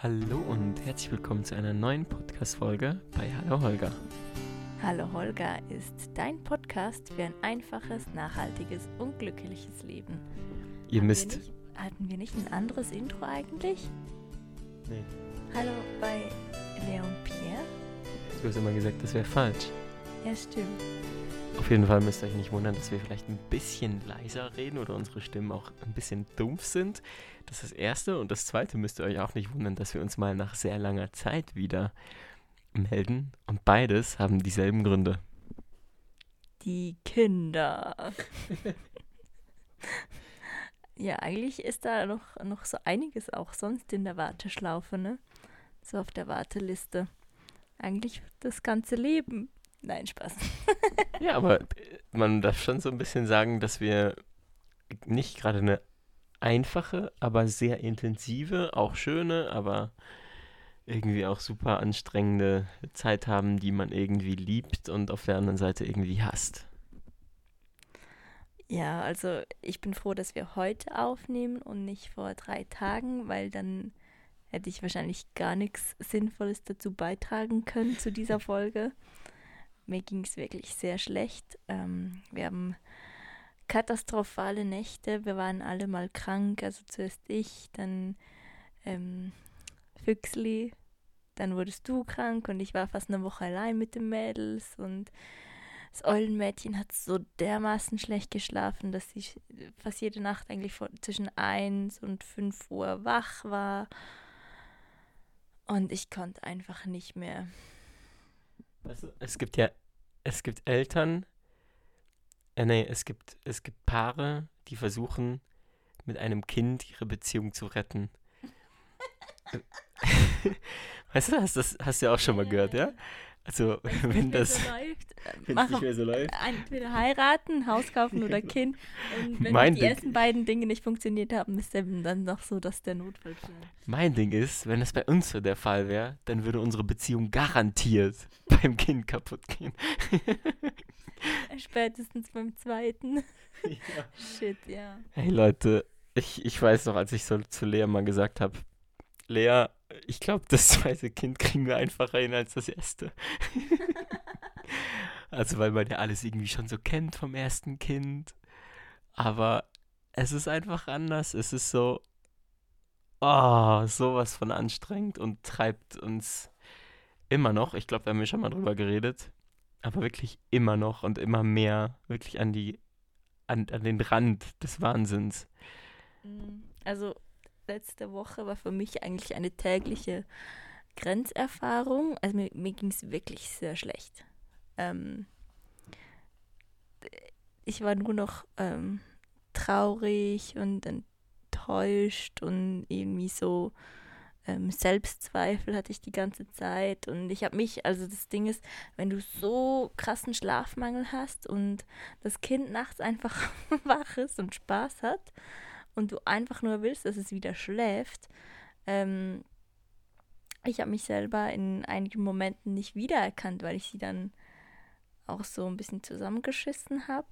Hallo und herzlich willkommen zu einer neuen Podcast-Folge bei Hallo Holger. Hallo Holger ist dein Podcast für ein einfaches, nachhaltiges und glückliches Leben. Ihr Hatten müsst. Wir nicht, hatten wir nicht ein anderes Intro eigentlich? Nee, Hallo bei Leon Pierre? du hast immer gesagt, das wäre falsch. Ja, stimmt. Auf jeden Fall müsst ihr euch nicht wundern, dass wir vielleicht ein bisschen leiser reden oder unsere Stimmen auch ein bisschen dumpf sind. Das ist das Erste. Und das Zweite müsst ihr euch auch nicht wundern, dass wir uns mal nach sehr langer Zeit wieder melden. Und beides haben dieselben Gründe. Die Kinder. ja, eigentlich ist da noch, noch so einiges auch sonst in der Warteschlaufe, ne? So auf der Warteliste. Eigentlich das ganze Leben. Nein, Spaß. Ja, aber äh, man darf schon so ein bisschen sagen, dass wir nicht gerade eine einfache, aber sehr intensive, auch schöne, aber irgendwie auch super anstrengende Zeit haben, die man irgendwie liebt und auf der anderen Seite irgendwie hasst. Ja, also ich bin froh, dass wir heute aufnehmen und nicht vor drei Tagen, weil dann hätte ich wahrscheinlich gar nichts Sinnvolles dazu beitragen können zu dieser Folge. Mir ging es wirklich sehr schlecht. Ähm, wir haben katastrophale Nächte. Wir waren alle mal krank. Also zuerst ich, dann ähm, Füchsli, dann wurdest du krank und ich war fast eine Woche allein mit den Mädels und das Eulenmädchen hat so dermaßen schlecht geschlafen, dass sie fast jede Nacht eigentlich von, zwischen 1 und 5 Uhr wach war. Und ich konnte einfach nicht mehr. Es gibt ja, es gibt Eltern, äh, nee, es gibt, es gibt Paare, die versuchen, mit einem Kind ihre Beziehung zu retten. weißt du, hast das hast du ja auch schon mal gehört, ja? Also, wenn das, so läuft, äh, wenn es mach nicht mehr so läuft. entweder heiraten, Haus kaufen oder Kind. Und wenn Mein die Ding- ersten beiden Dinge nicht funktioniert haben, ist dann noch so, dass der Notfall bleibt. Mein Ding ist, wenn das bei uns so der Fall wäre, dann würde unsere Beziehung garantiert beim Kind kaputt gehen. Spätestens beim zweiten. Shit, ja. Hey Leute, ich, ich weiß noch, als ich so zu Lea mal gesagt habe, Lea, ich glaube, das zweite Kind kriegen wir einfacher hin als das erste. also weil man ja alles irgendwie schon so kennt vom ersten Kind. Aber es ist einfach anders. Es ist so, oh, sowas von anstrengend und treibt uns immer noch, ich glaube, da haben wir schon mal drüber geredet, aber wirklich immer noch und immer mehr wirklich an die, an, an den Rand des Wahnsinns. Also letzte Woche war für mich eigentlich eine tägliche Grenzerfahrung. Also mir, mir ging es wirklich sehr schlecht. Ähm, ich war nur noch ähm, traurig und enttäuscht und irgendwie so ähm, Selbstzweifel hatte ich die ganze Zeit. Und ich habe mich, also das Ding ist, wenn du so krassen Schlafmangel hast und das Kind nachts einfach wach ist und Spaß hat, und du einfach nur willst, dass es wieder schläft. Ähm, ich habe mich selber in einigen Momenten nicht wiedererkannt, weil ich sie dann auch so ein bisschen zusammengeschissen habe,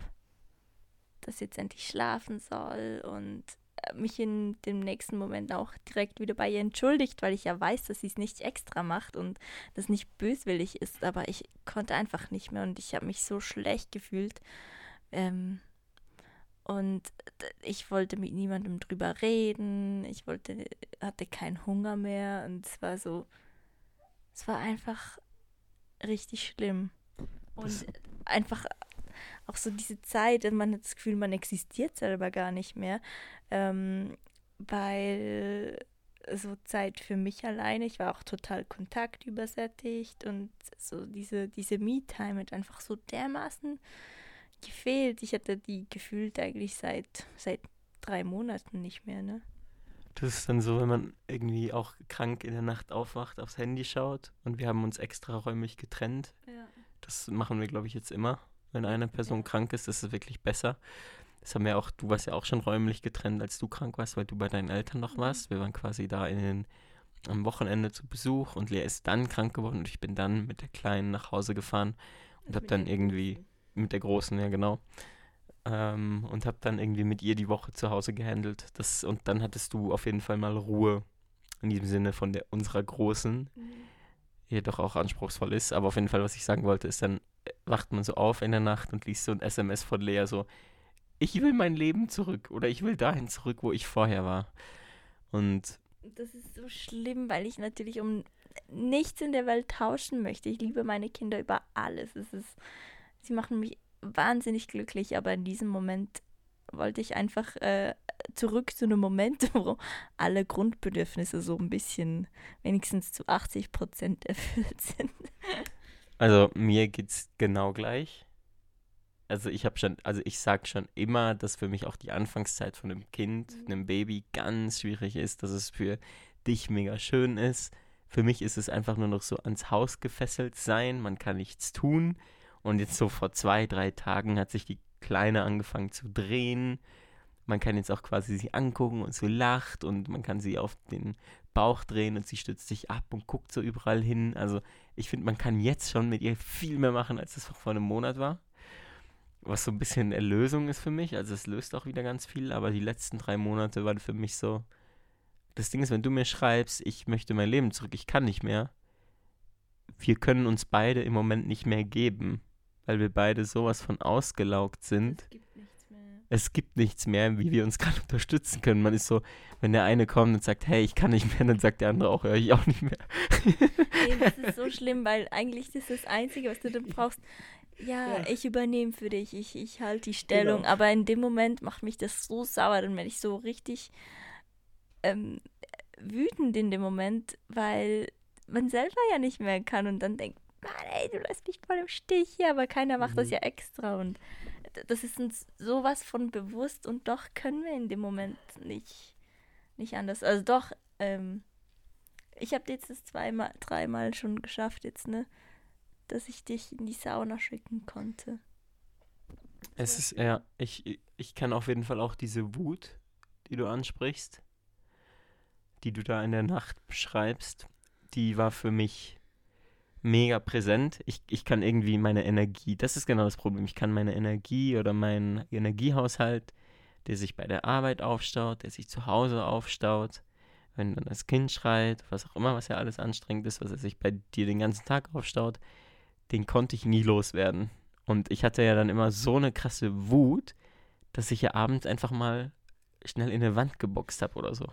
dass jetzt endlich schlafen soll und äh, mich in dem nächsten Moment auch direkt wieder bei ihr entschuldigt, weil ich ja weiß, dass sie es nicht extra macht und das nicht böswillig ist, aber ich konnte einfach nicht mehr und ich habe mich so schlecht gefühlt. Ähm, und ich wollte mit niemandem drüber reden. Ich wollte, hatte keinen Hunger mehr. Und es war so, es war einfach richtig schlimm. Und Das- einfach auch so diese Zeit, und man hat das Gefühl, man existiert selber gar nicht mehr. Ähm, weil so Zeit für mich alleine, ich war auch total kontaktübersättigt und so diese, diese Me-Time hat einfach so dermaßen gefehlt. Ich hatte die gefühlt eigentlich seit, seit drei Monaten nicht mehr, ne? Das ist dann so, wenn man irgendwie auch krank in der Nacht aufwacht, aufs Handy schaut und wir haben uns extra räumlich getrennt. Ja. Das machen wir, glaube ich, jetzt immer. Wenn eine Person Ja. krank ist, ist es wirklich besser. Das haben wir auch, du warst ja auch schon räumlich getrennt, als du krank warst, weil du bei deinen Eltern noch Mhm. warst. Wir waren quasi da in den, am Wochenende zu Besuch und Lea ist dann krank geworden und ich bin dann mit der Kleinen nach Hause gefahren und habe dann irgendwie mit der Großen, ja genau. Ähm, und habe dann irgendwie mit ihr die Woche zu Hause gehandelt. Das, und dann hattest du auf jeden Fall mal Ruhe in diesem Sinne von der unserer Großen, jedoch auch anspruchsvoll ist. Aber auf jeden Fall, was ich sagen wollte, ist, dann äh, wacht man so auf in der Nacht und liest so ein SMS von Lea so, ich will mein Leben zurück oder ich will dahin zurück, wo ich vorher war. Und das ist so schlimm, weil ich natürlich um nichts in der Welt tauschen möchte. Ich liebe meine Kinder über alles. Es ist, sie machen mich wahnsinnig glücklich, aber in diesem Moment wollte ich einfach äh, zurück zu einem Moment, wo alle Grundbedürfnisse so ein bisschen wenigstens zu 80 Prozent erfüllt sind. Also mir geht's genau gleich. Also ich habe schon, also ich sag schon immer, dass für mich auch die Anfangszeit von einem Kind, Mhm. einem Baby ganz schwierig ist, dass es für dich mega schön ist. Für mich ist es einfach nur noch so ans Haus gefesselt sein, man kann nichts tun. Und jetzt so vor zwei, drei Tagen hat sich die Kleine angefangen zu drehen. Man kann jetzt auch quasi sie angucken und sie lacht und man kann sie auf den Bauch drehen und sie stützt sich ab und guckt so überall hin. Also ich finde, man kann jetzt schon mit ihr viel mehr machen, als es vor einem Monat war. Was so ein bisschen Erlösung ist für mich. Also es löst auch wieder ganz viel, aber die letzten drei Monate waren für mich so. Das Ding ist, wenn du mir schreibst, ich möchte mein Leben zurück, ich kann nicht mehr. Wir können uns beide im Moment nicht mehr geben, weil wir beide sowas von ausgelaugt sind Es gibt nichts mehr. es gibt nichts mehr, wie wir uns gerade unterstützen können. Man ist so, wenn der eine kommt und sagt, hey, ich kann nicht mehr, dann sagt der andere auch, höre ich auch nicht mehr. Nee, das ist so schlimm, weil eigentlich ist das Einzige, was du dann brauchst. Ja, Ja. ich übernehme für dich, ich, ich halte die Stellung. Genau. Aber in dem Moment macht mich das so sauer, dann werde ich so richtig ähm, wütend in dem Moment, weil man selber ja nicht mehr kann und dann denkt, Mann, ey, du lässt mich voll im Stich hier, aber keiner macht das Mhm. ja extra und das ist uns sowas von bewusst und doch können wir in dem Moment nicht, nicht anders. Also doch, ähm, ich habe jetzt das zweimal, dreimal schon geschafft jetzt, ne, dass ich dich in die Sauna schicken konnte. Es ist, ja, ich, ich kann auf jeden Fall auch diese Wut, die du ansprichst, die du da in der Nacht beschreibst, die war für mich mega präsent. Ich, ich kann irgendwie meine Energie, das ist genau das Problem, ich kann meine Energie oder meinen Energiehaushalt, der sich bei der Arbeit aufstaut, der sich zu Hause aufstaut, wenn dann das Kind schreit, was auch immer, was ja alles anstrengend ist, was er sich bei dir den ganzen Tag aufstaut, den konnte ich nie loswerden. Und ich hatte ja dann immer so eine krasse Wut, dass ich ja abends einfach mal schnell in eine Wand geboxt habe oder so.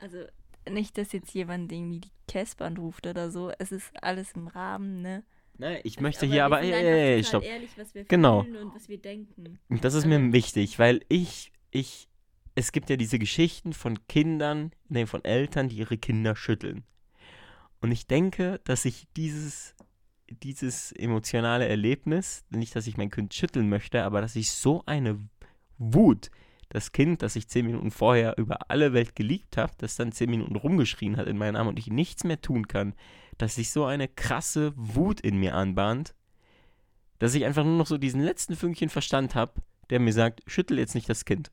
Also nicht, dass jetzt jemand irgendwie die Casper anruft oder so. Es ist alles im Rahmen, ne? Nein, ich möchte Aber hier aber, ey, ey, ey, stopp. ehrlich, was wir Genau. und was wir denken. Das ist Also- mir wichtig, weil ich, ich, es gibt ja diese Geschichten von Kindern, nee, von Eltern, die ihre Kinder schütteln. Und ich denke, dass ich dieses, dieses emotionale Erlebnis, nicht, dass ich mein Kind schütteln möchte, aber dass ich so eine Wut, das Kind, das ich zehn Minuten vorher über alle Welt geliebt habe, das dann zehn Minuten rumgeschrien hat in meinen Armen und ich nichts mehr tun kann, dass sich so eine krasse Wut in mir anbahnt, dass ich einfach nur noch so diesen letzten Fünkchen Verstand habe, der mir sagt, schüttel jetzt nicht das Kind.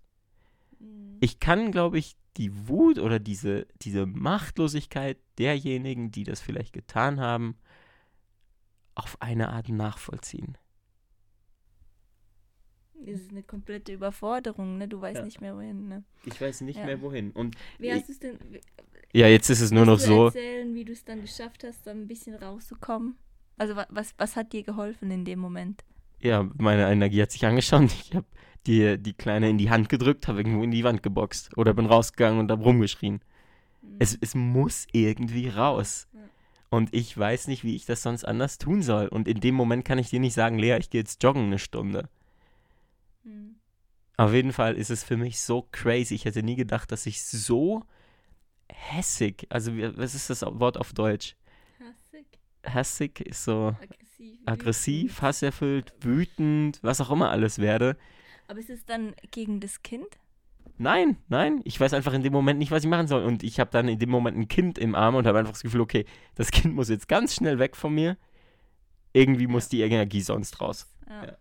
Mhm. Ich kann, glaube ich, die Wut oder diese, diese Machtlosigkeit derjenigen, die das vielleicht getan haben, auf eine Art nachvollziehen. Es ist eine komplette Überforderung, ne? Du weißt Ja. nicht mehr wohin, ne? Ich weiß nicht Ja. mehr wohin. Und Wie hast du es denn? ja, jetzt ist es nur noch so. erzählen, wie du es dann geschafft hast, da ein bisschen rauszukommen? Also wa- was, was hat dir geholfen in dem Moment? Ja, meine Energie hat sich angeschaut. Ich habe die, die Kleine in die Hand gedrückt, habe irgendwo in die Wand geboxt. Oder bin rausgegangen und habe rumgeschrien. Es, es muss irgendwie raus. Ja. Und ich weiß nicht, wie ich das sonst anders tun soll. Und in dem Moment kann ich dir nicht sagen, Lea, ich gehe jetzt joggen eine Stunde. Mhm. Auf jeden Fall ist es für mich so crazy. Ich hätte nie gedacht, dass ich so hässig, also was ist das Wort auf Deutsch? Hassig, Hässig ist so aggressiv. aggressiv, hasserfüllt, wütend, was auch immer alles werde. Aber ist es dann gegen das Kind? Nein, nein, ich weiß einfach in dem Moment nicht, was ich machen soll. Und ich habe dann in dem Moment ein Kind im Arm und habe einfach das Gefühl, okay, das Kind muss jetzt ganz schnell weg von mir. Irgendwie muss die Energie sonst raus. Ja. Ja.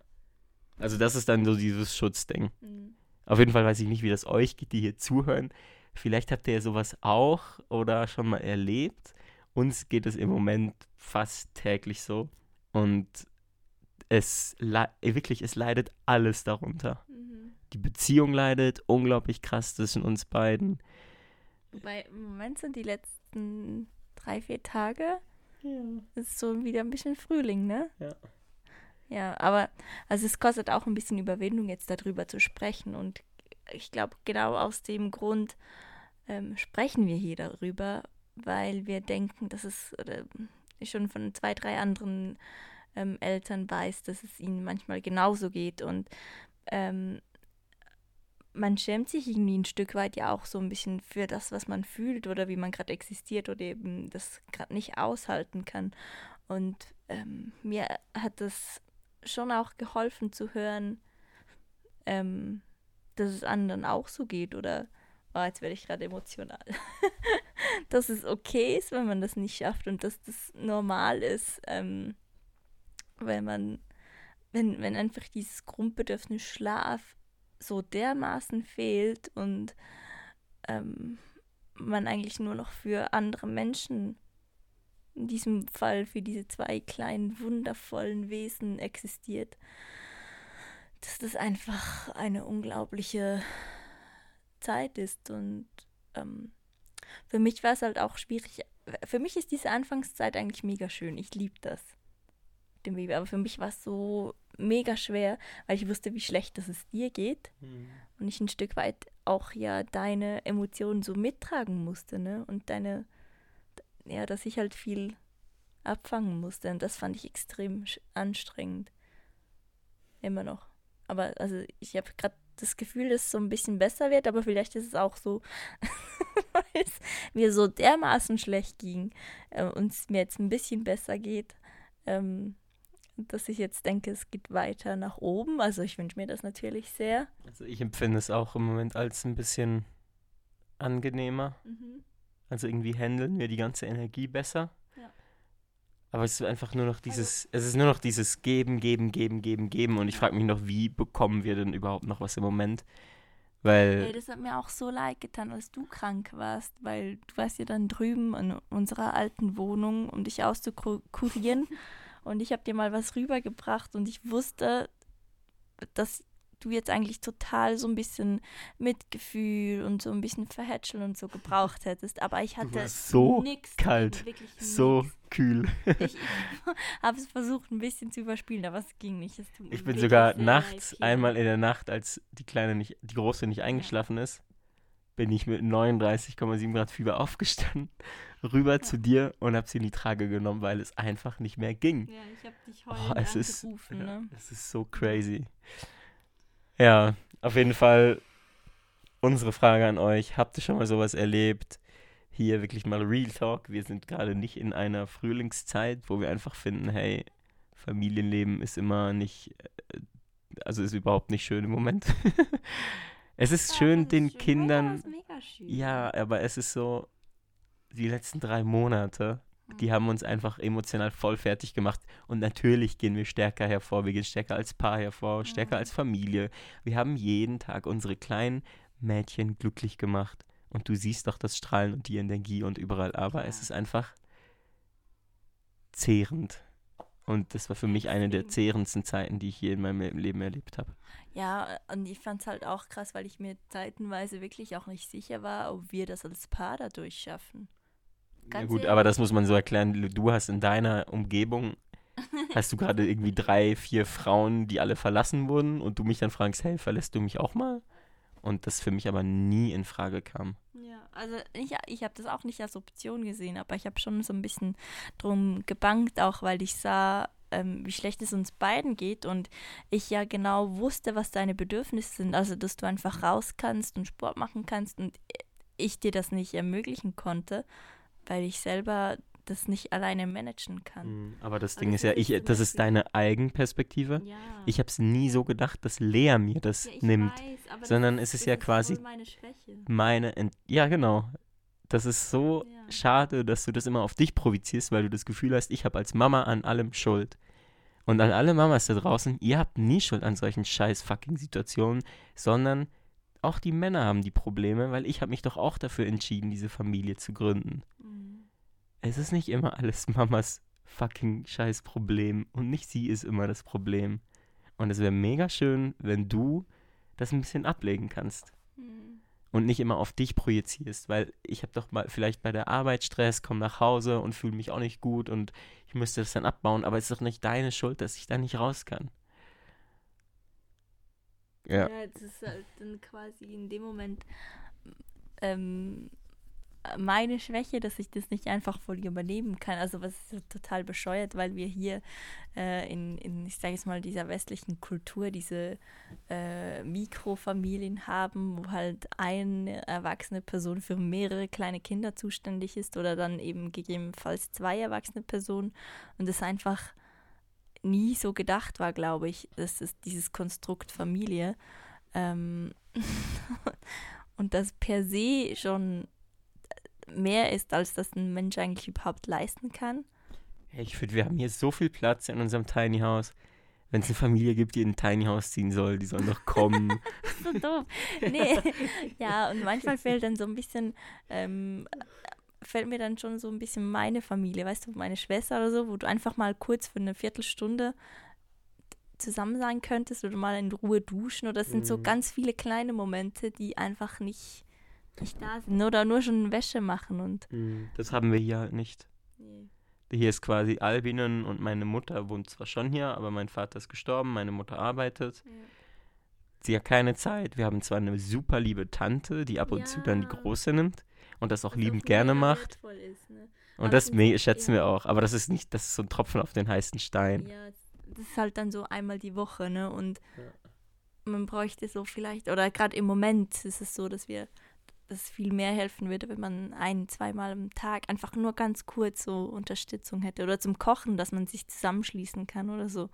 Also das ist dann so dieses Schutzding. Mhm. Auf jeden Fall weiß ich nicht, wie das euch geht, die hier zuhören. Vielleicht habt ihr ja sowas auch oder schon mal erlebt. Uns geht es im Moment fast täglich so. Und es wirklich, es leidet alles darunter. Mhm. Die Beziehung leidet unglaublich krass zwischen uns beiden. Wobei im Moment sind die letzten drei, vier Tage, Ja. es ist so wieder ein bisschen Frühling, ne? Ja. Ja, aber also es kostet auch ein bisschen Überwindung, jetzt darüber zu sprechen. Und ich glaube, genau aus dem Grund ähm, sprechen wir hier darüber, weil wir denken, dass es, oder ich schon von zwei, drei anderen ähm, Eltern weiß, dass es ihnen manchmal genauso geht. Und ähm, man schämt sich irgendwie ein Stück weit ja auch so ein bisschen für das, was man fühlt oder wie man gerade existiert oder eben das gerade nicht aushalten kann. Und ähm, mir hat das schon auch geholfen zu hören, ähm, dass es anderen auch so geht oder oh, jetzt werde ich gerade emotional. dass es okay ist, wenn man das nicht schafft und dass das normal ist, ähm, wenn man, wenn, wenn einfach dieses Grundbedürfnis Schlaf so dermaßen fehlt und ähm, man eigentlich nur noch für andere Menschen, in diesem Fall für diese zwei kleinen wundervollen Wesen existiert, dass das einfach eine unglaubliche Zeit ist und ähm, für mich war es halt auch schwierig. Für mich ist diese Anfangszeit eigentlich mega schön. Ich liebe das. Dem Baby. Aber für mich war es so mega schwer, weil ich wusste, wie schlecht dass es dir geht. Und ich ein Stück weit auch ja deine Emotionen so mittragen musste, ne? Und deine, ja, dass ich halt viel abfangen musste. Und das fand ich extrem anstrengend. Immer noch. Aber also ich habe gerade das Gefühl, dass es so ein bisschen besser wird, aber vielleicht ist es auch so, weil es mir so dermaßen schlecht ging äh, und es mir jetzt ein bisschen besser geht, ähm, dass ich jetzt denke, es geht weiter nach oben. Also ich wünsche mir das natürlich sehr. Also ich empfinde es auch im Moment als ein bisschen angenehmer. Also irgendwie handeln wir die ganze Energie besser. Ja. Aber es ist einfach nur noch dieses, es ist nur noch dieses Geben, Geben, Geben, Geben, Geben. Und ich frage mich noch, wie bekommen wir denn überhaupt noch was im Moment? Weil, Ey, das hat mir auch so leid getan, als du krank warst, weil du warst ja dann drüben in unserer alten Wohnung, um dich auszukurieren. und ich habe dir mal was rübergebracht und ich wusste, dass du jetzt eigentlich total so ein bisschen Mitgefühl und so ein bisschen Verhätscheln und so gebraucht hättest. Aber ich hatte so nix kalt, dagegen, wirklich so nix. kühl. Ich, habe es versucht, ein bisschen zu überspielen, aber es ging nicht. Es Ich bin sogar nachts, leid, einmal in der Nacht, als die Kleine nicht, die Große nicht eingeschlafen ist, bin ich mit 39,7 Grad Fieber aufgestanden, rüber zu dir und habe sie in die Trage genommen, weil es einfach nicht mehr ging. Ja, ich habe dich Oh, heulend es ist, angerufen, ja, ne? es ist so crazy. Ja, auf jeden Fall unsere Frage an euch. Habt ihr schon mal sowas erlebt? Hier wirklich mal Real Talk. Wir sind gerade nicht in einer Frühlingszeit, wo wir einfach finden, hey, Familienleben ist immer nicht, äh, also ist überhaupt nicht schön im Moment. es ist Ja, schön, ist den schön. Kindern, war's mega schön. ja, aber es ist so, die letzten drei Monate, die Mhm. haben uns einfach emotional voll fertig gemacht. Und natürlich gehen wir stärker hervor. Wir gehen stärker als Paar hervor, stärker Mhm. als Familie. Wir haben jeden Tag unsere kleinen Mädchen glücklich gemacht. Und du siehst doch das Strahlen und die Energie und überall. Aber es Ja. ist einfach zehrend. Und das war für mich eine der zehrendsten Zeiten, die ich je in meinem Leben erlebt habe. Ja, und ich fand es halt auch krass, weil ich mir zeitenweise wirklich auch nicht sicher war, ob wir das als Paar dadurch schaffen. Ja gut, aber das muss man so erklären. Du hast in deiner Umgebung, hast du gerade irgendwie drei, vier Frauen, die alle verlassen wurden und du mich dann fragst, hey, verlässt du mich auch mal? Und das für mich aber nie in Frage kam. Ja, also ich, ich habe das auch nicht als Option gesehen, aber ich habe schon so ein bisschen drum gebankt, auch weil ich sah, ähm, wie schlecht es uns beiden geht und ich ja genau wusste, was deine Bedürfnisse sind. Also, dass du einfach raus kannst und Sport machen kannst und ich dir das nicht ermöglichen konnte, weil ich selber das nicht alleine managen kann. Mhm, Aber das Aber Ding das ist ja, ist ich, das ist deine Eigenperspektive. Ja. Ich habe es nie so gedacht, dass Lea mir das ja, nimmt. weiß, aber das sondern es ist ja quasi- meine Schwäche. Meine, ja genau. Das ist so Ja. schade, dass du das immer auf dich provozierst, weil du das Gefühl hast, ich habe als Mama an allem Schuld. Und an alle Mamas da draußen, ihr habt nie Schuld an solchen scheiß fucking Situationen, sondern auch die Männer haben die Probleme, weil ich habe mich doch auch dafür entschieden, diese Familie zu gründen. Mhm. Es ist nicht immer alles Mamas fucking scheiß Problem und nicht sie ist immer das Problem. Und es wäre mega schön, wenn du das ein bisschen ablegen kannst. Mhm. und nicht immer auf dich projizierst, weil ich habe doch mal vielleicht bei der Arbeit Stress, komme nach Hause und fühle mich auch nicht gut und ich müsste das dann abbauen, aber es ist doch nicht deine Schuld, dass ich da nicht raus kann. Ja, ja das ist halt dann quasi in dem Moment ähm, meine Schwäche, dass ich das nicht einfach voll übernehmen kann. Also was ist total bescheuert, weil wir hier äh, in, in, ich sage jetzt mal, dieser westlichen Kultur diese äh, Mikrofamilien haben, wo halt eine erwachsene Person für mehrere kleine Kinder zuständig ist oder dann eben gegebenenfalls zwei erwachsene Personen und es einfach nie so gedacht war, glaube ich, dass es dieses Konstrukt Familie ähm, und das per se schon mehr ist, als das ein Mensch eigentlich überhaupt leisten kann. Ich finde, wir haben hier so viel Platz in unserem Tiny House. Wenn es eine Familie gibt, die in ein Tiny House ziehen soll, die sollen doch kommen. so doof. Nee. Ja, und manchmal fehlt dann so ein bisschen, ähm, fällt mir dann schon so ein bisschen meine Familie, weißt du, meine Schwester oder so, wo du einfach mal kurz für eine Viertelstunde zusammen sein könntest oder mal in Ruhe duschen. Oder es sind mhm. so ganz viele kleine Momente, die einfach nicht nicht da sind oder nur schon Wäsche machen und. Hm, das haben wir hier halt nicht. Nee. Hier ist quasi Albinen und meine Mutter wohnt zwar schon hier, aber mein Vater ist gestorben, meine Mutter arbeitet. Ja. Sie hat keine Zeit. Wir haben zwar eine super liebe Tante, die ab und ja. zu dann die Große nimmt und das auch Was liebend auch gerne macht. Ist, ne? Und das schätzen ja. wir auch. Aber das ist nicht, das ist so ein Tropfen auf den heißen Stein. Ja, das ist halt dann so einmal die Woche, ne? Und man bräuchte so vielleicht, oder gerade im Moment ist es so, dass wir das viel mehr helfen würde, wenn man ein, zweimal am Tag einfach nur ganz kurz so Unterstützung hätte. Oder zum Kochen, dass man sich zusammenschließen kann oder so.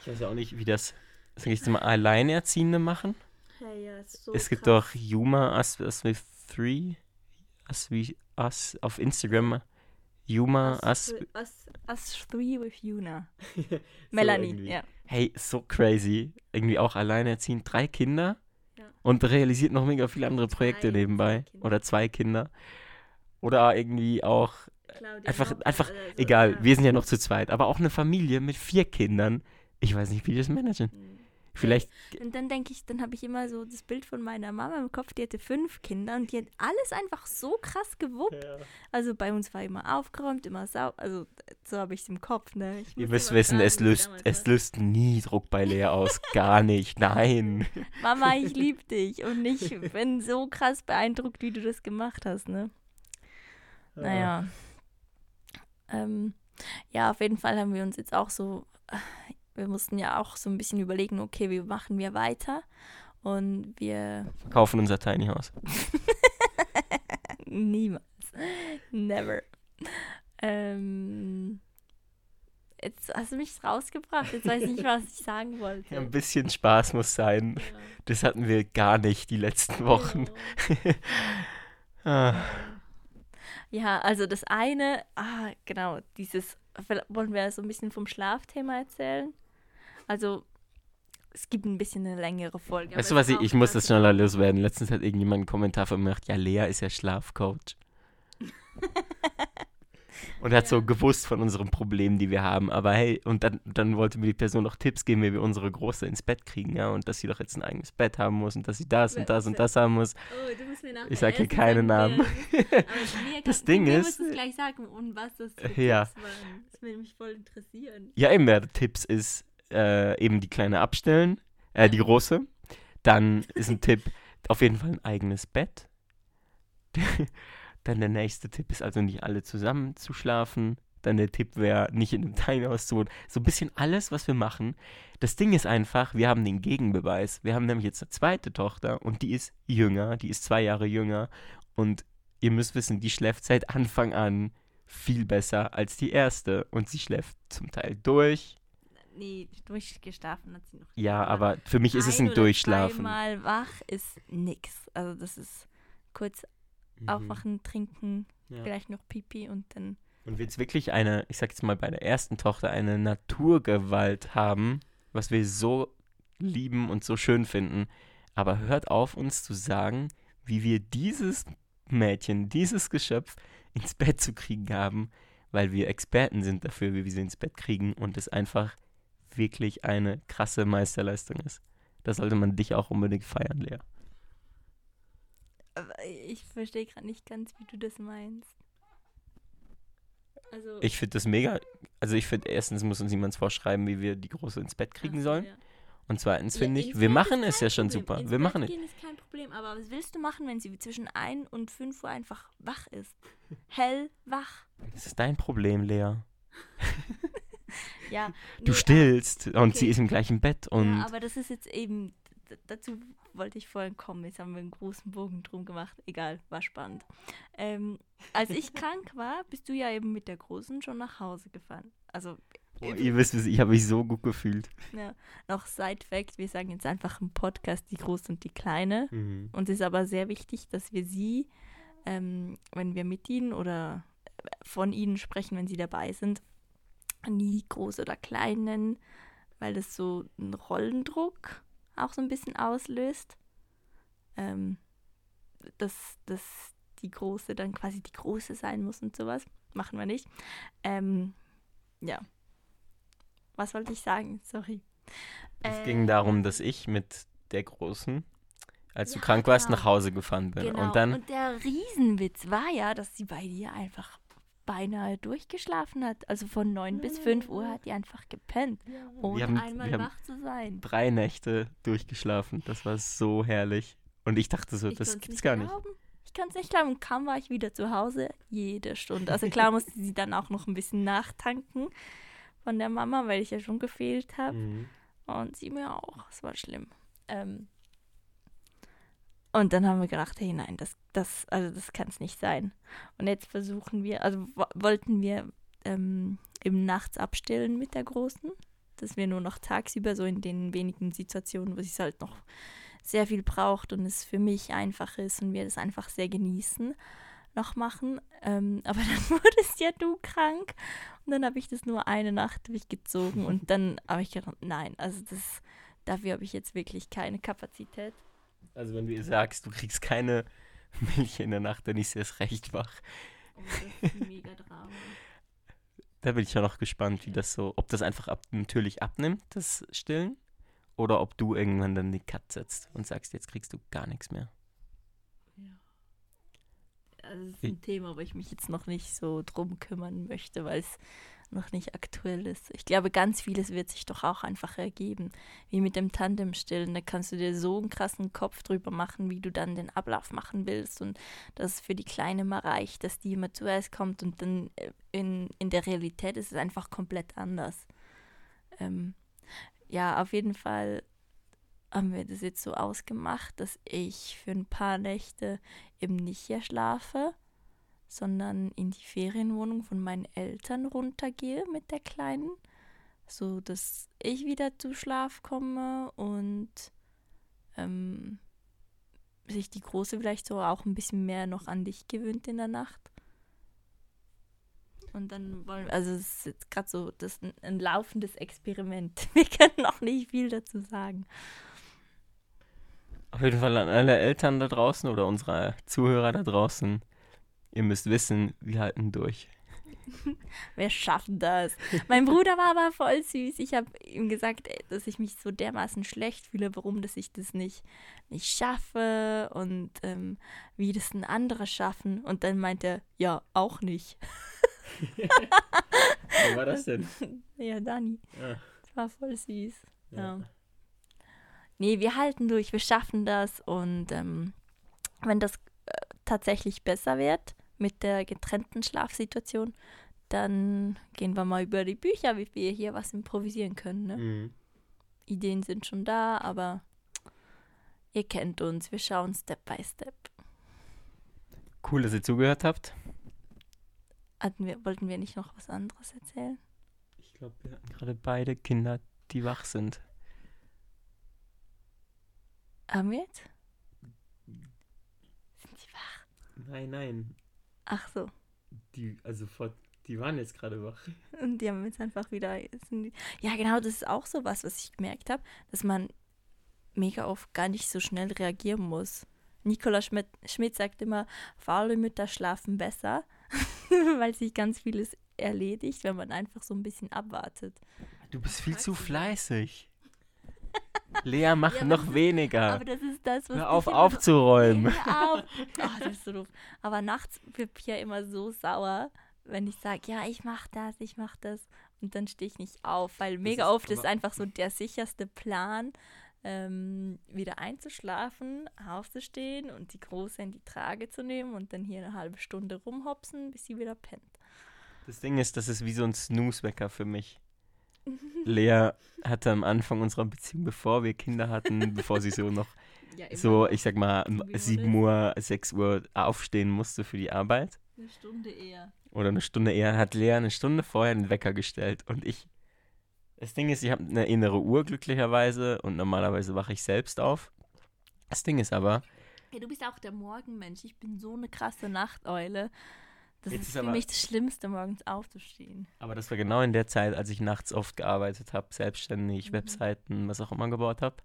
Ich weiß ja auch nicht, wie das, sag ich mal, Alleinerziehende machen. Ja, ja, so es gibt krass. doch Yuma with Three, Us, we, us auf Instagram. Yuma Us, us, us Three with Yuna. Melanie, ja. Hey, so crazy. Irgendwie auch alleinerziehend. Drei Kinder und realisiert noch mega viele andere Projekte zwei, nebenbei. Zwei Oder zwei Kinder. Oder irgendwie auch Claudia einfach, noch, einfach also, egal, ja. wir sind ja noch zu zweit, aber auch eine Familie mit vier Kindern. Ich weiß nicht, wie die das managen. Mhm. Vielleicht. Und dann denke ich, dann habe ich immer so das Bild von meiner Mama im Kopf, die hatte fünf Kinder und die hat alles einfach so krass gewuppt. Ja. Also bei uns war immer aufgeräumt, immer sau. Also so habe ich es im Kopf, ne? Ihr müsst wissen, es löst, es löst nie Druck bei Lea aus. Gar nicht. Nein. Mama, ich liebe dich. Und ich bin so krass beeindruckt, wie du das gemacht hast, ne? Ja. Naja. Ähm, ja, auf jeden Fall haben wir uns jetzt auch so wir mussten ja auch so ein bisschen überlegen, okay, wie machen wir weiter? Und wir kaufen unser Tiny House. Niemals. Never. Ähm, jetzt hast du mich rausgebracht. Jetzt weiß ich nicht, was ich sagen wollte. Ja, ein bisschen Spaß muss sein. Ja. Das hatten wir gar nicht die letzten Wochen. ah. Ja, also das eine, ah, genau, dieses, wollen wir so ein bisschen vom Schlafthema erzählen? Also, es gibt ein bisschen eine längere Folge. Weißt du was, ich, ich muss das schneller loswerden. Letztens hat irgendjemand einen Kommentar gemacht, ja, Lea ist ja Schlafcoach. und hat ja. so gewusst von unseren Problemen, die wir haben. Aber hey, und dann, dann wollte mir die Person noch Tipps geben, wie wir unsere Große ins Bett kriegen, ja, und dass sie doch jetzt ein eigenes Bett haben muss und dass sie das und das und das haben muss. Oh, du musst mir nachher ich sage hier keine Namen. das Ding ist. Du musst gleich sagen, und was das ja. Tipps waren. Das würde mich voll interessieren. Ja, eben, der Tipps ist, äh, eben die kleine abstellen, äh, die große. Dann ist ein Tipp auf jeden Fall ein eigenes Bett. Dann der nächste Tipp ist also nicht alle zusammen zu schlafen. Dann der Tipp wäre, nicht in einem Tiny House zu wohnen. So ein bisschen alles, was wir machen. Das Ding ist einfach, wir haben den Gegenbeweis. Wir haben nämlich jetzt eine zweite Tochter und die ist jünger, die ist zwei Jahre jünger. Und ihr müsst wissen, die schläft seit Anfang an viel besser als die erste. Und sie schläft zum Teil durch, Nee, durchgeschlafen hat sie noch. Ja, aber für mich ist es ein Durchschlafen. Einmal wach ist nix. Also das ist kurz mhm. aufwachen, trinken, ja. vielleicht noch Pipi und dann. Und wir jetzt wirklich eine, ich sag jetzt mal bei der ersten Tochter, eine Naturgewalt haben, was wir so lieben und so schön finden. Aber hört auf, uns zu sagen, wie wir dieses Mädchen, dieses Geschöpf ins Bett zu kriegen haben, weil wir Experten sind dafür, wie wir sie ins Bett kriegen und es einfach wirklich eine krasse Meisterleistung ist. Da sollte man dich auch unbedingt feiern, Lea. Aber ich verstehe gerade nicht ganz, wie du das meinst. Also, Ich finde das mega. Also ich finde, erstens muss uns niemand vorschreiben, wie wir die Große ins Bett kriegen Ach so, sollen. ja. Und zweitens finde ich, wir machen es ja schon Problem. super. Ins wir Bett machen es. ist kein Problem, aber was willst du machen, wenn sie zwischen 1 und 5 Uhr einfach wach ist? Hellwach. Das ist dein Problem, Lea. Ja. Du nee, stillst und okay. sie ist im gleichen Bett und. Ja, aber das ist jetzt eben, dazu wollte ich vorhin kommen. Jetzt haben wir einen großen Bogen drum gemacht. Egal, war spannend. Ähm, als ich krank war, bist du ja eben mit der Großen schon nach Hause gefahren. Also oh, ihr wisst, es, ich habe mich so gut gefühlt. ja, noch Side-Fact, wir sagen jetzt einfach im Podcast die Große und die Kleine. Mhm. Und es ist aber sehr wichtig, dass wir sie, ähm, wenn wir mit ihnen oder von ihnen sprechen, wenn sie dabei sind, nie groß oder klein nennen, weil das so einen Rollendruck auch so ein bisschen auslöst. Ähm, dass, dass die Große dann quasi die Große sein muss und sowas. Machen wir nicht. Ähm, ja. Was wollte ich sagen? Sorry. Es Äh, ging darum, dass ich mit der Großen, als du Ja, krank warst, nach Hause gefahren bin. Genau. Und dann. und der Riesenwitz war ja, dass sie bei dir einfach beinahe durchgeschlafen hat. Also von 9 bis 5 Uhr hat die einfach gepennt, ohne haben- einmal wach zu sein. drei Nächte durchgeschlafen. Das war so herrlich. Und ich dachte so, Ich das gibt's gar nicht. Glauben. Ich kann es nicht glauben. Und kaum war ich wieder zu Hause, jede Stunde. Also klar musste sie dann auch noch ein bisschen nachtanken von der Mama, weil ich ja schon gefehlt habe. Mhm. Und sie mir auch. Es war schlimm. Ähm, und dann haben wir gedacht, hey nein, das, das, also das kann es nicht sein. Und jetzt versuchen wir, also wo- wollten wir ähm, eben nachts abstillen mit der Großen, dass wir nur noch tagsüber so in den wenigen Situationen, wo sie es halt noch sehr viel braucht und es für mich einfach ist und wir das einfach sehr genießen, noch machen. Ähm, aber dann wurdest ja du krank und dann habe ich das nur eine Nacht durchgezogen und dann habe ich gedacht, nein, also das, dafür habe ich jetzt wirklich keine Kapazität. Also wenn du ihr sagst, du kriegst keine Milch in der Nacht, dann ist sie erst recht wach. Oh, das ist ein mega Drama. Da bin ich ja noch gespannt, wie das so, ob das einfach ab, natürlich abnimmt, das Stillen, oder ob du irgendwann dann die Cut setzt und sagst, jetzt kriegst du gar nichts mehr. Also das ist ein Thema, wo ich mich jetzt noch nicht so drum kümmern möchte, weil es noch nicht aktuell ist. Ich glaube, ganz vieles wird sich doch auch einfach ergeben. Wie mit dem Tandemstillen. Da kannst du dir so einen krassen Kopf drüber machen, wie du dann den Ablauf machen willst. Und dass es für die Kleine mal reicht, dass die immer zuerst kommt. Und dann äh, in, in der Realität ist es einfach komplett anders. Ähm, ja, auf jeden Fall haben wir das jetzt so ausgemacht, dass ich für ein paar Nächte eben nicht hier schlafe, sondern in die Ferienwohnung von meinen Eltern runtergehe mit der Kleinen, so dass ich wieder zu Schlaf komme und ähm, sich die Große vielleicht so auch ein bisschen mehr noch an dich gewöhnt in der Nacht. Und dann wollen wir, also es ist jetzt gerade so das ein, ein laufendes Experiment. Wir können noch nicht viel dazu sagen. Auf jeden Fall an alle Eltern da draußen oder unsere Zuhörer da draußen. Ihr müsst wissen, wir halten durch. Wir schaffen das. Mein Bruder war aber voll süß. Ich habe ihm gesagt, dass ich mich so dermaßen schlecht fühle, warum dass ich das nicht, nicht schaffe und ähm, wie das ein andere schaffen. Und dann meint er, ja, auch nicht. Wie war das denn? Ja, Dani. Ja. Das war voll süß. Ja. Nee, wir halten durch, wir schaffen das. Und ähm, wenn das äh, tatsächlich besser wird mit der getrennten Schlafsituation, dann gehen wir mal über die Bücher, wie wir hier was improvisieren können. Ne? Mhm. Ideen sind schon da, aber ihr kennt uns, wir schauen Step by Step. Cool, dass ihr zugehört habt. Hatten wir, wollten wir nicht noch was anderes erzählen? Ich glaube, wir hatten gerade beide Kinder, die wach sind. Haben wir jetzt? Sind sie wach? Nein, nein. Ach so. Die, also vor, die waren jetzt gerade wach. Und die haben jetzt einfach wieder. sind die- Ja, genau, das ist auch so was, was ich gemerkt habe, dass man mega oft gar nicht so schnell reagieren muss. Nicola Schmidt, Schmidt sagt immer, faule Mütter schlafen besser, weil sich ganz vieles erledigt, wenn man einfach so ein bisschen abwartet. Du bist viel zu fleißig. Lea, mach Ja, noch ist- weniger. Aber das ist das, was Hör auf aufzuräumen. Auf. Oh, das ist so doof. Aber nachts wird Pia immer so sauer, wenn ich sage, ja, ich mach das, ich mach das. Und dann stehe ich nicht auf, weil mega oft ist einfach so der sicherste Plan, ähm, wieder einzuschlafen, aufzustehen und die Große in die Trage zu nehmen und dann hier eine halbe Stunde rumhopsen, bis sie wieder pennt. Das Ding ist, das ist wie so ein Snooze-Wecker für mich. Lea hatte am Anfang unserer Beziehung, bevor wir Kinder hatten, bevor sie so noch Ja, so, ich sag mal, So wie 7 Uhr, 6 Uhr aufstehen musste für die Arbeit Eine Stunde eher. oder eine Stunde eher, hat Lea eine Stunde vorher den Wecker gestellt und ich. Das Ding ist, ich habe eine innere Uhr glücklicherweise und normalerweise wache ich selbst auf. Das Ding ist aber, Ja, du bist auch der Morgenmensch. Ich bin so eine krasse Nachteule. Das Jetzt ist für aber- mich das Schlimmste, morgens aufzustehen. aber das war genau in der Zeit, als ich nachts oft gearbeitet habe, selbstständig, Mhm. Webseiten, was auch immer gebaut habe.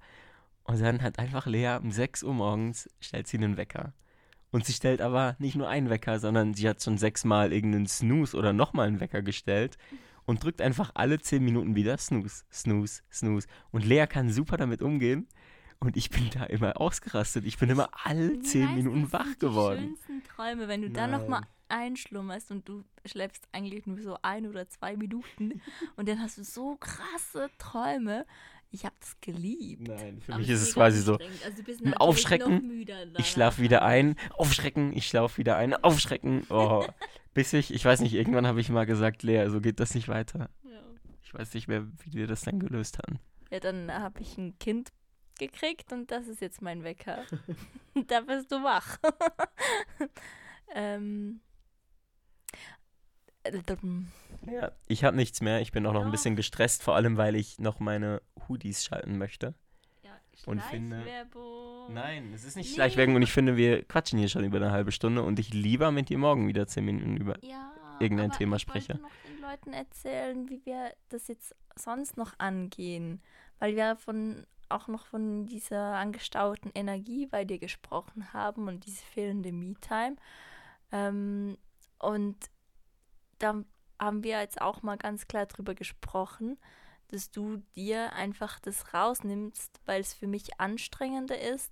Und dann hat einfach Lea um 6 Uhr morgens stellt sie einen Wecker. Und sie stellt aber nicht nur einen Wecker, sondern sie hat schon sechsmal irgendeinen Snooze oder nochmal einen Wecker gestellt und drückt einfach alle 10 Minuten wieder Snooze, Snooze, Snooze. Und Lea kann super damit umgehen. Und ich bin da immer ausgerastet. Ich bin immer alle 10 Weißt, Minuten wach geworden. Die schönsten Träume, wenn du dann nochmal Nein. Einschlummerst und du schläfst eigentlich nur so ein oder zwei Minuten und dann hast du so krasse Träume. Ich habe das geliebt. Nein, für Aber mich ist es quasi so. Also ein Aufschrecken, ich schlafe wieder ein, aufschrecken, ich schlafe wieder ein, aufschrecken. Oh, bis ich, ich weiß nicht, irgendwann habe ich mal gesagt, Lea, so geht das nicht weiter. Ja. Ich weiß nicht mehr, wie wir das dann gelöst haben. Ja, dann habe ich ein Kind gekriegt und das ist jetzt mein Wecker. da bist du wach. ähm, äh. Ja, ich habe nichts mehr. Ich bin auch noch ein bisschen gestresst, vor allem weil ich noch meine Hoodies schalten möchte. ja, Und finde-. Nein, es ist nicht Nee. Schleichwerbung und ich finde, wir quatschen hier schon über eine halbe Stunde und ich lieber mit dir morgen wieder 10 Minuten über. Ja, irgendein Thema ich spreche. wollte noch den Leuten erzählen, wie wir das jetzt sonst noch angehen. Weil wir von auch noch von dieser angestauten Energie bei dir gesprochen haben und diese fehlende Me-Time. Ähm, und da haben wir jetzt auch mal ganz klar drüber gesprochen, dass du dir einfach das rausnimmst, weil es für mich anstrengender ist,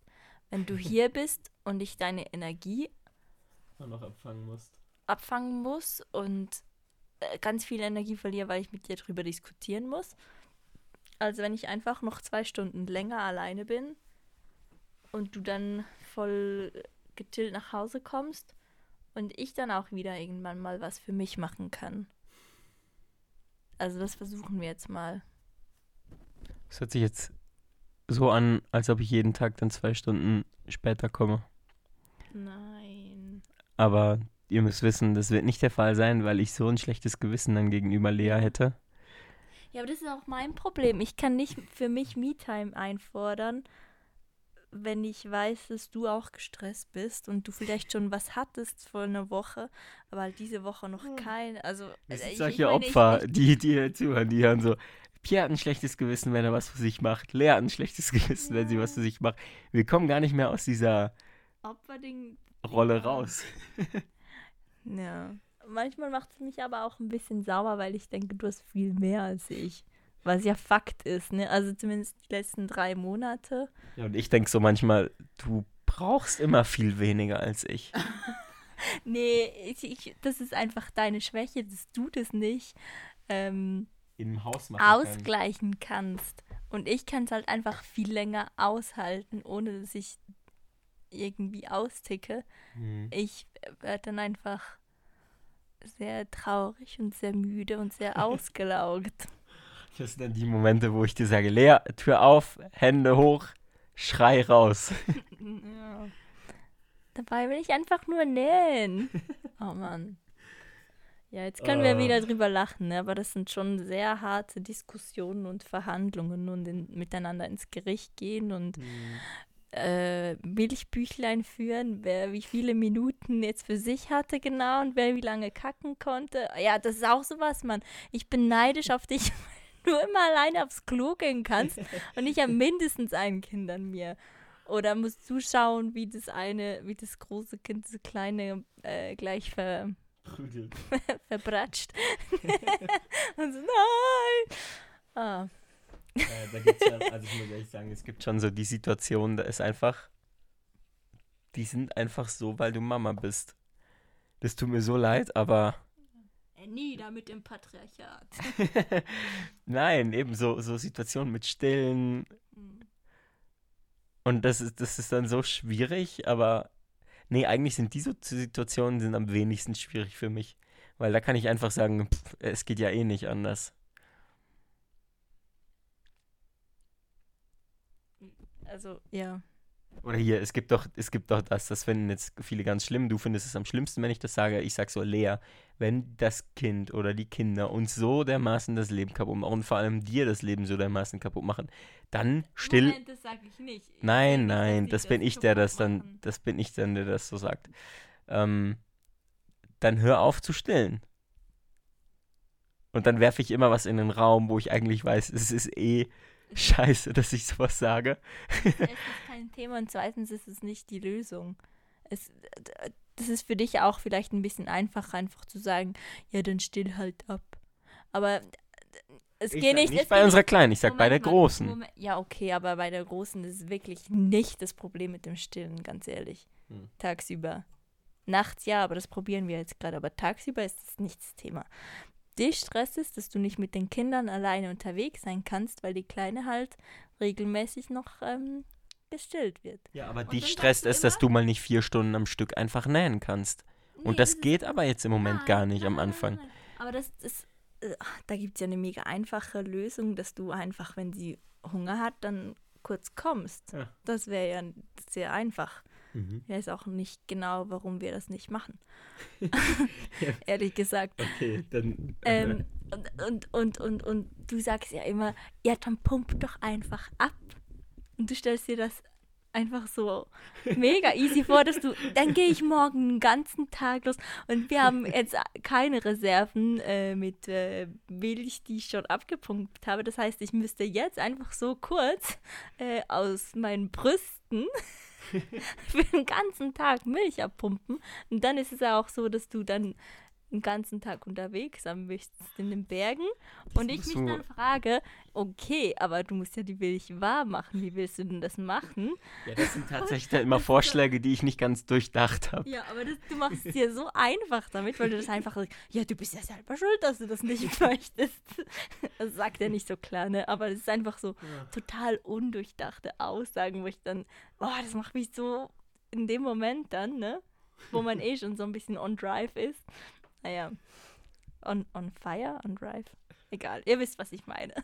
wenn du hier bist und ich deine Energie noch abfangen musst. abfangen muss und äh, ganz viel Energie verliere, weil ich mit dir drüber diskutieren muss. Also wenn ich einfach noch zwei Stunden länger alleine bin und du dann voll getillt nach Hause kommst und ich dann auch wieder irgendwann mal was für mich machen kann. Also das versuchen wir jetzt mal. Es hört sich jetzt so an, als ob ich jeden Tag dann zwei Stunden später komme. Nein. Aber ihr müsst wissen, das wird nicht der Fall sein, weil ich so ein schlechtes Gewissen dann gegenüber Lea hätte. Ja, aber das ist auch mein Problem. Ich kann nicht für mich Me-Time einfordern, wenn ich weiß, dass du auch gestresst bist und du vielleicht schon was hattest vor einer Woche, aber halt diese Woche noch kein. Also, Es äh, sind ich- solche ich meine, Opfer, ich- die, die hier zuhören, die hören so, Pierre hat ein schlechtes Gewissen, wenn er was für sich macht. Lea hat ein schlechtes Gewissen, wenn sie was für sich macht. Wir kommen gar nicht mehr aus dieser Opferding. Rolle Ja. raus. Ja. Manchmal macht es mich aber auch ein bisschen sauer, weil ich denke, du hast viel mehr als ich. Was ja Fakt ist, ne? Also zumindest die letzten drei Monate. Ja, und ich denke so manchmal, du brauchst immer viel weniger als ich. Nee, ich, ich, das ist einfach deine Schwäche, dass du das nicht ähm, Im Haus ausgleichen kannst. Und ich kann es halt einfach viel länger aushalten, ohne dass ich irgendwie austicke. Hm. Ich werde dann einfach sehr traurig und sehr müde und sehr ausgelaugt. Das sind dann die Momente, wo ich dir sage, Lea, Tür auf, Hände hoch, schrei raus. ja. Dabei will ich einfach nur nähen. Oh Mann. Ja, jetzt können wir Ah. wieder drüber lachen, ne? aber das sind schon sehr harte Diskussionen und Verhandlungen und in, miteinander ins Gericht gehen und äh, Milchbüchlein führen, wer wie viele Minuten jetzt für sich hatte genau und wer wie lange kacken konnte. Ja, das ist auch sowas, Mann. Ich bin neidisch auf dich, du immer alleine aufs Klo gehen kannst und ich habe mindestens ein Kind an mir. Oder musst du schauen, wie das eine, wie das große Kind das kleine äh, gleich ver, verbratscht. und so, nein! Ah. Äh, da gibt's ja, also ich muss ehrlich sagen, es gibt schon so die Situation, da ist einfach, die sind einfach so, weil du Mama bist. Das tut mir so leid, aber Nieder mit dem Patriarchat. nein, eben so, so Situationen mit Stillen Hm. und das ist, das ist dann so schwierig, aber nee, eigentlich sind diese Situationen sind am wenigsten schwierig für mich, weil da kann ich einfach sagen, pff, es geht ja eh nicht anders. Also, ja. Oder hier, es gibt doch, es gibt doch das, das finden jetzt viele ganz schlimm. Du findest es am schlimmsten, wenn ich das sage. Ich sag so, Lea, wenn das Kind oder die Kinder uns so dermaßen das Leben kaputt machen und vor allem dir das Leben so dermaßen kaputt machen, dann still. Moment, das sage ich nicht. Ich Nein, nein, sie das bin ich, der das dann, machen. das bin ich dann, der das so sagt. Ähm, dann hör auf zu stillen. Und dann werfe ich immer was in den Raum, wo ich eigentlich weiß, es ist eh scheiße, dass ich sowas sage. Erstens kein Thema und zweitens ist es nicht die Lösung. Es, das ist für dich auch vielleicht ein bisschen einfacher, einfach zu sagen, ja, dann still halt ab. Aber es Ich geht nicht. nicht es bei unserer Kleinen, ich sag bei Moment der mal, Großen. Moment, ja, okay, aber bei der Großen ist es wirklich nicht das Problem mit dem Stillen, ganz ehrlich. Hm. Tagsüber. Nachts ja, aber das probieren wir jetzt gerade. Aber tagsüber ist es nicht das Thema. Dich stresst es, dass du nicht mit den Kindern alleine unterwegs sein kannst, weil die Kleine halt regelmäßig noch ähm, gestillt wird. Ja, aber Und dich stresst es, dass du mal nicht vier Stunden am Stück einfach nähen kannst. Und das ist- geht aber jetzt im Moment Nein, gar nicht nein, am Anfang. nein. Aber das ist, äh, da gibt es ja eine mega einfache Lösung, dass du einfach, wenn sie Hunger hat, dann kurz kommst. Ja. Das wäre ja sehr einfach. Mhm. Ich weiß auch nicht genau, warum wir das nicht machen. Ja. Ehrlich gesagt. Okay, dann. Ähm, und, und, und, und, und du sagst ja immer, ja, dann pump doch einfach ab. Und du stellst dir das einfach so mega easy vor, dass du, dann gehe ich morgen den ganzen Tag los und wir haben jetzt keine Reserven äh, mit äh, Milch, die ich schon abgepumpt habe. Das heißt, ich müsste jetzt einfach so kurz äh, aus meinen Brüsten für den ganzen Tag Milch abpumpen. Und dann ist es ja auch so, dass du dann den ganzen Tag unterwegs sein möchtest in den Bergen. Und ich mich du- dann frage, okay, aber du musst ja die Milch warm machen. Wie willst du denn das machen? ja, das sind tatsächlich dann immer Vorschläge, die ich nicht ganz durchdacht habe. Ja, aber das, du machst es dir so einfach damit, weil du das einfach, ja, du bist ja selber schuld, dass du das nicht möchtest. Das sagt er nicht so klar, ne? Aber es ist einfach so total undurchdachte Aussagen, wo ich dann, oh, das macht mich so in dem Moment dann, ne? Wo man eh schon so ein bisschen on drive ist. Naja, on, on fire, on drive. Egal, ihr wisst, was ich meine.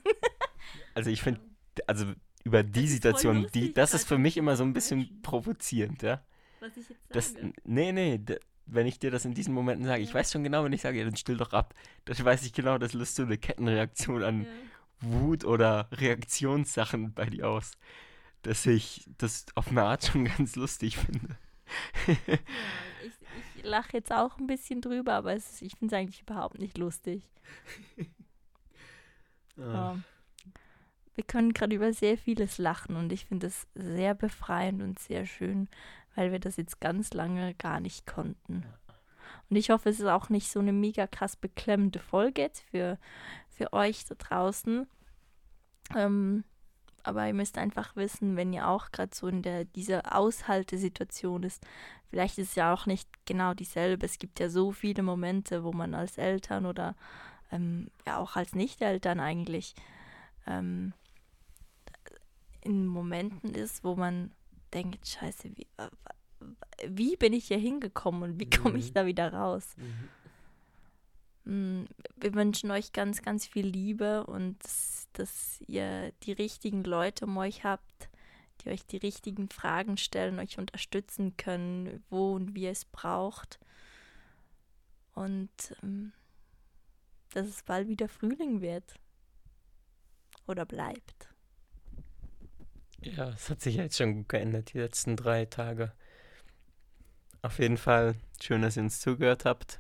Also ich finde, also über die voll Situation, die, lustig, das ist für mich immer so ein bisschen provozierend, ja. Was ich jetzt Das, sage. nee, nee, wenn ich dir das in diesen Momenten sage, ich Ja. weiß schon genau, wenn ich sage, ja, dann still doch ab, dann weiß ich genau, das löst so eine Kettenreaktion an Ja. Wut oder Reaktionssachen bei dir aus, dass ich das auf eine Art schon ganz lustig finde. Ja, ich, ich lache jetzt auch ein bisschen drüber, aber es, ich finde es eigentlich überhaupt nicht lustig. Ah. Ja. Wir können gerade über sehr vieles lachen und ich finde es sehr befreiend und sehr schön, weil wir das jetzt ganz lange gar nicht konnten. Und ich hoffe, es ist auch nicht so eine mega krass beklemmende Folge jetzt für, für euch da draußen. Ähm, aber ihr müsst einfach wissen, wenn ihr auch gerade so in der dieser Aushaltesituation ist, vielleicht ist es ja auch nicht genau dieselbe. Es gibt ja so viele Momente, wo man als Eltern oder ähm, ja auch als Nicht-Eltern eigentlich ähm, in Momenten ist, wo man denkt, scheiße, wie, äh, wie bin ich hier hingekommen und wie komme ich Mhm. da wieder raus? Mhm. Mm, Wir wünschen euch ganz, ganz viel Liebe und dass, dass ihr die richtigen Leute um euch habt, die euch die richtigen Fragen stellen, euch unterstützen können, wo und wie ihr es braucht. Und ähm, dass es bald wieder Frühling wird. Oder bleibt. Ja, es hat sich jetzt schon gut geändert, die letzten drei Tage. Auf jeden Fall schön, dass ihr uns zugehört habt.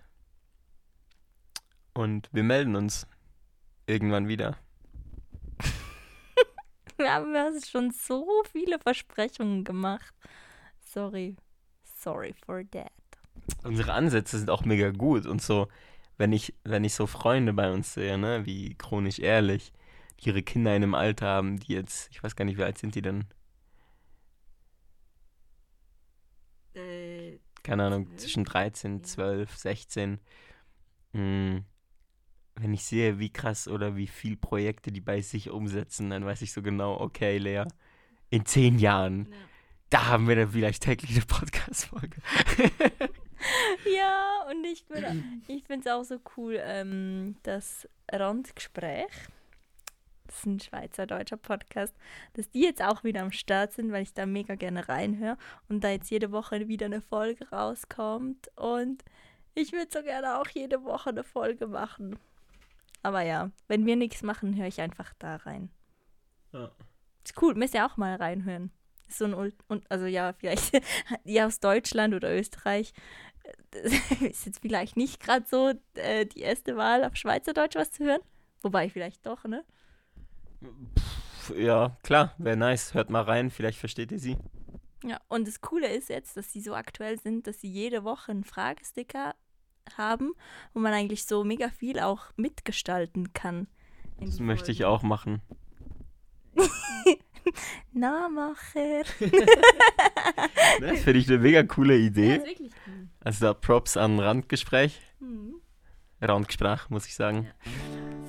Und wir melden uns irgendwann wieder. Wir haben ja schon so viele Versprechungen gemacht. Sorry. Sorry for that. Unsere Ansätze sind auch mega gut und so, wenn ich, wenn ich so Freunde bei uns sehe, ne, wie chronisch ehrlich, ihre Kinder in einem Alter haben, die jetzt, ich weiß gar nicht, wie alt sind die denn? Äh, Keine Ahnung, zwischen 13, Ja. 12, 16. Mm, Wenn ich sehe, wie krass oder wie viel Projekte die bei sich umsetzen, dann weiß ich so genau, okay, Lea, in zehn Jahren, ja. da haben wir dann vielleicht täglich eine Podcast-Folge. Ja, und ich, ich finde es auch so cool, ähm, das Randgespräch, das ist ein schweizerdeutscher Podcast, dass die jetzt auch wieder am Start sind, weil ich da mega gerne reinhöre und da jetzt jede Woche wieder eine Folge rauskommt und ich würde so gerne auch jede Woche eine Folge machen. Aber ja, wenn wir nichts machen, höre ich einfach da rein. Ja. Ist cool, müsst ihr auch mal reinhören. Ist so ein, Ul- und also ja, vielleicht ihr aus Deutschland oder Österreich das ist jetzt vielleicht nicht gerade so äh, die erste Wahl auf Schweizerdeutsch was zu hören. Wobei vielleicht doch, ne? Pff, Ja, klar, wäre nice. Hört mal rein, vielleicht versteht ihr sie. Ja, und das Coole ist jetzt, dass sie so aktuell sind, dass sie jede Woche einen Fragesticker haben, wo man eigentlich so mega viel auch mitgestalten kann. Das möchte ich auch machen. Nahmacher. Das finde ich eine mega coole Idee. ist wirklich cool. Also da Props an Randgespräch. Mhm. Randgespräch, muss ich sagen.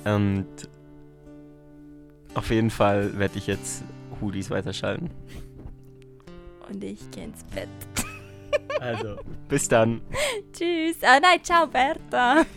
Und auf jeden Fall werde ich jetzt Hoodies weiterschalten. Und ich gehe ins Bett. Also, bis dann. Tschüss. Ah nein, ciao Bertha.